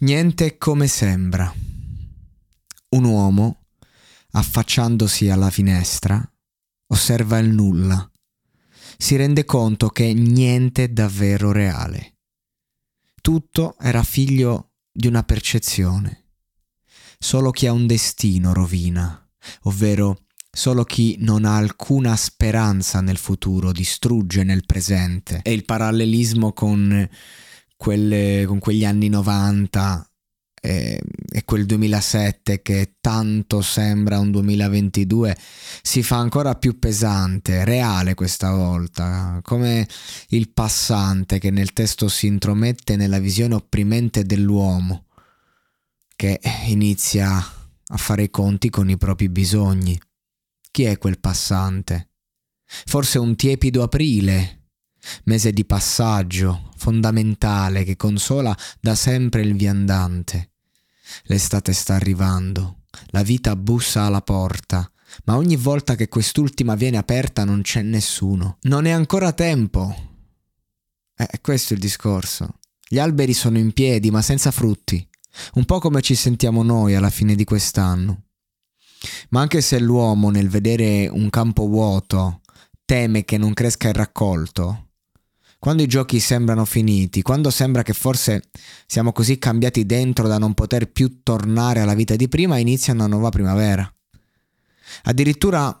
Niente come sembra. Un uomo, affacciandosi alla finestra, osserva il nulla. Si rende conto che niente è davvero reale. Tutto era figlio di una percezione. Solo chi ha un destino rovina, ovvero Solo chi non ha alcuna speranza nel futuro distrugge nel presente. E il parallelismo con quelle, con quegli anni 90 e, e, quel 2007 che tanto sembra un 2022 si fa ancora più pesante, reale questa volta, come il passante che nel testo si intromette nella visione opprimente dell'uomo che inizia a fare i conti con i propri bisogni. Chi è quel passante? Forse un tiepido aprile mese di passaggio, fondamentale, che consola da sempre il viandante. L'estate sta arrivando, la vita bussa alla porta, ma ogni volta che quest'ultima viene aperta non c'è nessuno. Non è ancora tempo. Eh, questo il discorso. Gli alberi sono in piedi, ma senza frutti, un po' come ci sentiamo noi alla fine di quest'anno. Ma anche se l'uomo nel vedere un campo vuoto teme che non cresca il raccolto, quando i giochi sembrano finiti, quando sembra che forse siamo così cambiati dentro da non poter più tornare alla vita di prima, inizia una nuova primavera. Addirittura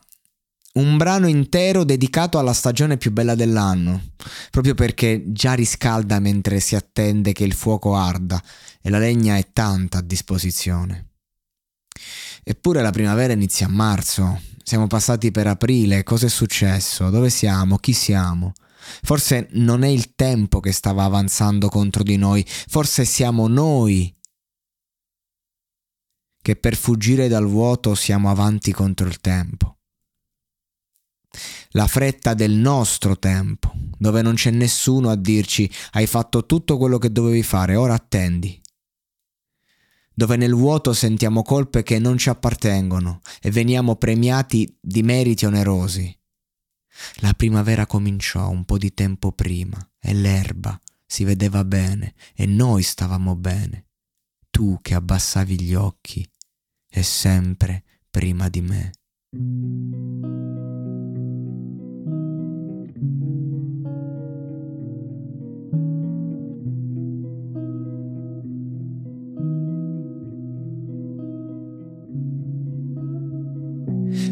un brano intero dedicato alla stagione più bella dell'anno, proprio perché già riscalda mentre si attende che il fuoco arda e la legna è tanta a disposizione. Eppure la primavera inizia a marzo, siamo passati per aprile, cosa è successo? Dove siamo? Chi siamo? Forse non è il tempo che stava avanzando contro di noi, forse siamo noi che per fuggire dal vuoto siamo avanti contro il tempo. La fretta del nostro tempo, dove non c'è nessuno a dirci hai fatto tutto quello che dovevi fare, ora attendi. Dove nel vuoto sentiamo colpe che non ci appartengono e veniamo premiati di meriti onerosi. La primavera cominciò un po' di tempo prima e l'erba si vedeva bene e noi stavamo bene. Tu che abbassavi gli occhi e sempre prima di me.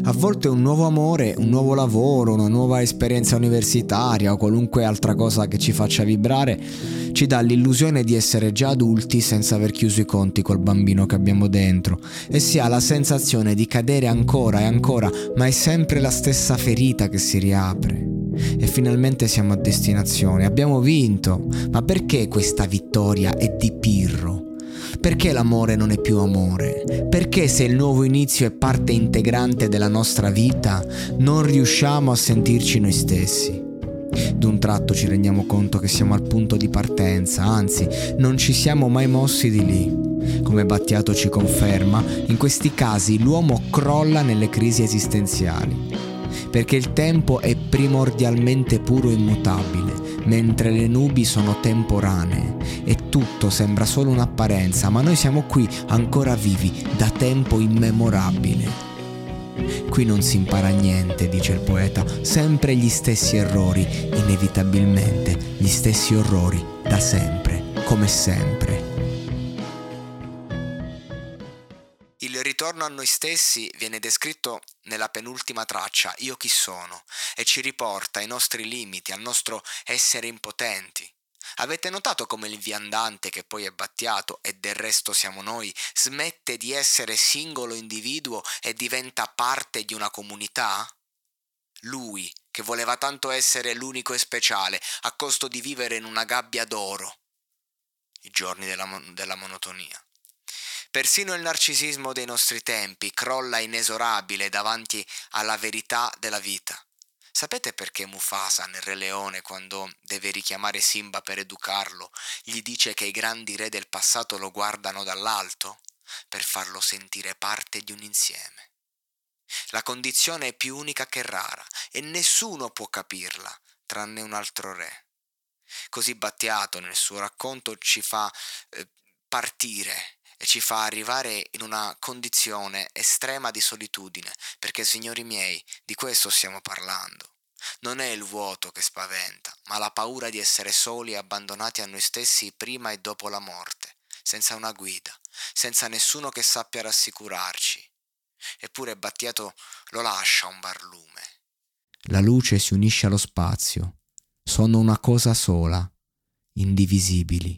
A volte un nuovo amore, un nuovo lavoro, una nuova esperienza universitaria o qualunque altra cosa che ci faccia vibrare ci dà l'illusione di essere già adulti senza aver chiuso i conti col bambino che abbiamo dentro e si ha la sensazione di cadere ancora e ancora, ma è sempre la stessa ferita che si riapre. E finalmente siamo a destinazione, abbiamo vinto, ma perché questa vittoria è di Pirro? Perché l'amore non è più amore? Perché se il nuovo inizio è parte integrante della nostra vita, non riusciamo a sentirci noi stessi? D'un tratto ci rendiamo conto che siamo al punto di partenza, anzi non ci siamo mai mossi di lì. Come Battiato ci conferma, in questi casi l'uomo crolla nelle crisi esistenziali, perché il tempo è primordialmente puro e immutabile, mentre le nubi sono temporanee e tutto sembra solo un'apparenza, ma noi siamo qui ancora vivi da tempo immemorabile. Qui non si impara niente, dice il poeta, sempre gli stessi errori, inevitabilmente gli stessi orrori, da sempre, come sempre. Il ritorno a noi stessi viene descritto nella penultima traccia, Io chi sono, e ci riporta ai nostri limiti, al nostro essere impotenti. Avete notato come il viandante, che poi è Battiato e del resto siamo noi, smette di essere singolo individuo e diventa parte di una comunità? Lui, che voleva tanto essere l'unico e speciale, a costo di vivere in una gabbia d'oro. I giorni della, della monotonia. Persino il narcisismo dei nostri tempi crolla inesorabile davanti alla verità della vita. Sapete perché Mufasa nel Re Leone, quando deve richiamare Simba per educarlo, gli dice che i grandi re del passato lo guardano dall'alto? Per farlo sentire parte di un insieme. La condizione è più unica che rara e nessuno può capirla, tranne un altro re. Così Battiato nel suo racconto ci fa eh, partire e ci fa arrivare in una condizione estrema di solitudine, perché signori miei, di questo stiamo parlando. Non è il vuoto che spaventa, ma la paura di essere soli e abbandonati a noi stessi prima e dopo la morte, senza una guida, senza nessuno che sappia rassicurarci. Eppure Battiato lo lascia un barlume. La luce si unisce allo spazio. Sono una cosa sola, indivisibili.